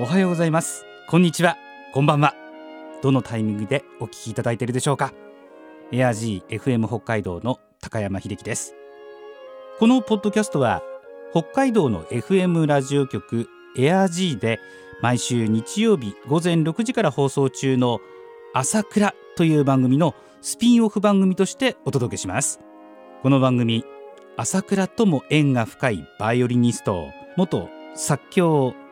おはようございます。こんにちは。こんばんは。どのタイミングでお聞きいただいているでしょうか。エア G FM 北海道の高山秀樹です。このポッドキャストは北海道の FM ラジオ局エア G で毎週日曜日午前6時から放送中の朝倉という番組のスピンオフ番組としてお届けします。この番組朝倉とも縁が深いバイオリニスト元作協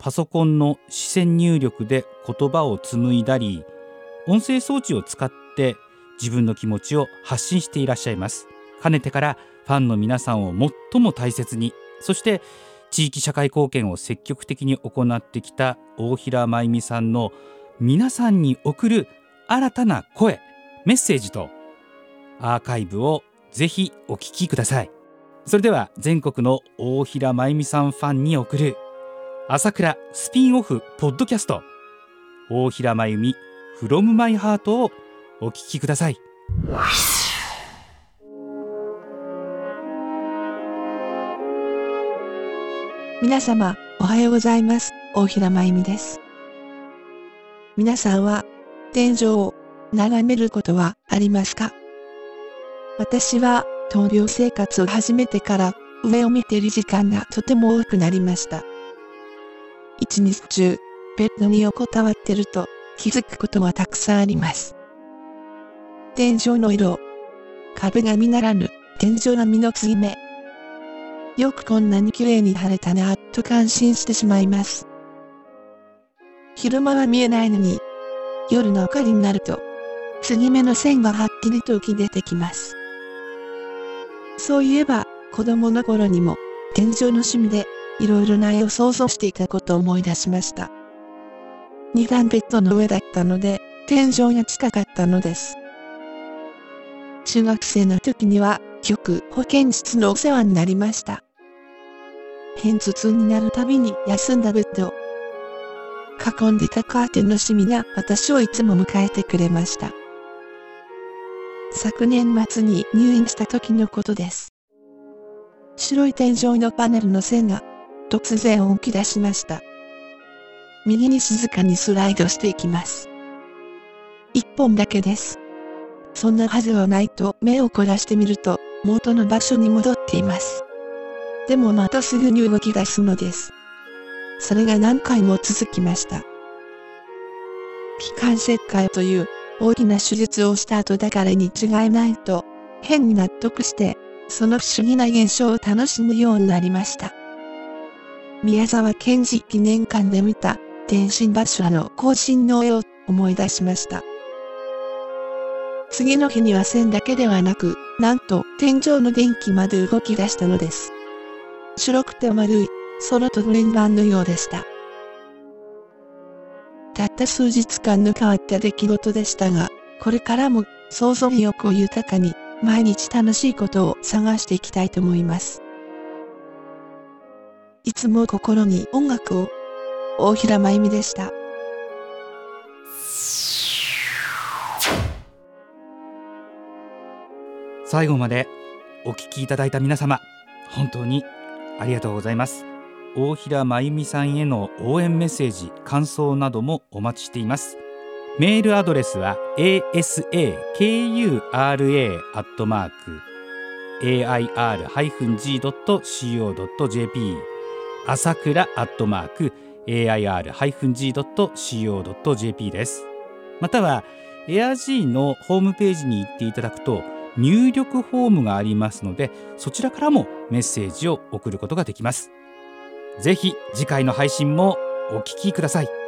パソコンの視線入力で言葉を紡いだり音声装置を使って自分の気持ちを発信していらっしゃいます。かねてからファンの皆さんを最も大切にそして地域社会貢献を積極的に行ってきた大平真由美さんの皆さんに送る新たな声メッセージとアーカイブをぜひお聞きください。それでは全国の大平真由美さんファンに送る朝倉スピンオフポッドキャスト。大平真由美 from my heart をお聞きください。皆様おはようございます。大平真由美です。皆さんは天井を眺めることはありますか？私は闘病生活を始めてから上を見ている時間がとても多くなりました。一日中、ベッドに横たわってると気づくことはたくさんあります。天井の色、壁紙ならぬ天井並みの継ぎ目。よくこんなに綺麗に晴れたなと感心してしまいます。昼間は見えないのに、夜の明かりになると、継ぎ目の線がはっきりと浮き出てきます。そういえば、子供の頃にも、天井の趣味でいろいろな絵を想像していたことを思い出しました。二段ベッドの上だったので、天井が近かったのです。中学生の時には、よく保健室のお世話になりました。偏頭痛になるたびに休んだベッド囲んでいたカーテンのシミが私をいつも迎えてくれました。昨年末に入院した時のことです。白い天井のパネルの線が突然起き出しました。右に静かにスライドしていきます。一本だけです。そんなはずはないと目を凝らしてみると、元の場所に戻っています。でもまたすぐに動き出すのです。それが何回も続きました。気管切開という大きな手術をした後だからに違いないと、変に納得して、その不思議な現象を楽しむようになりました。宮沢賢治記念館で見た天神柱の更新の絵を思い出しました。次の日には線だけではなく、なんと天井の電気まで動き出したのです。白くて丸い、空飛ぶ連番のようでした。たった数日間の変わった出来事でしたが、これからも想像力を豊かに毎日楽しいことを探していきたいと思います。いつも心に音楽を。大平真由美でした。最後までお聞きいただいた皆様、本当にありがとうございます。大平真由美さんへの応援メッセージ、感想などもお待ちしています。メールアドレスは asakura.air-g.co.jp 朝倉アットマーク air-g.co.jp です。または AirG のホームページに行っていただくと入力フォームがありますのでそちらからもメッセージを送ることができます。ぜひ次回の配信もお聞きください。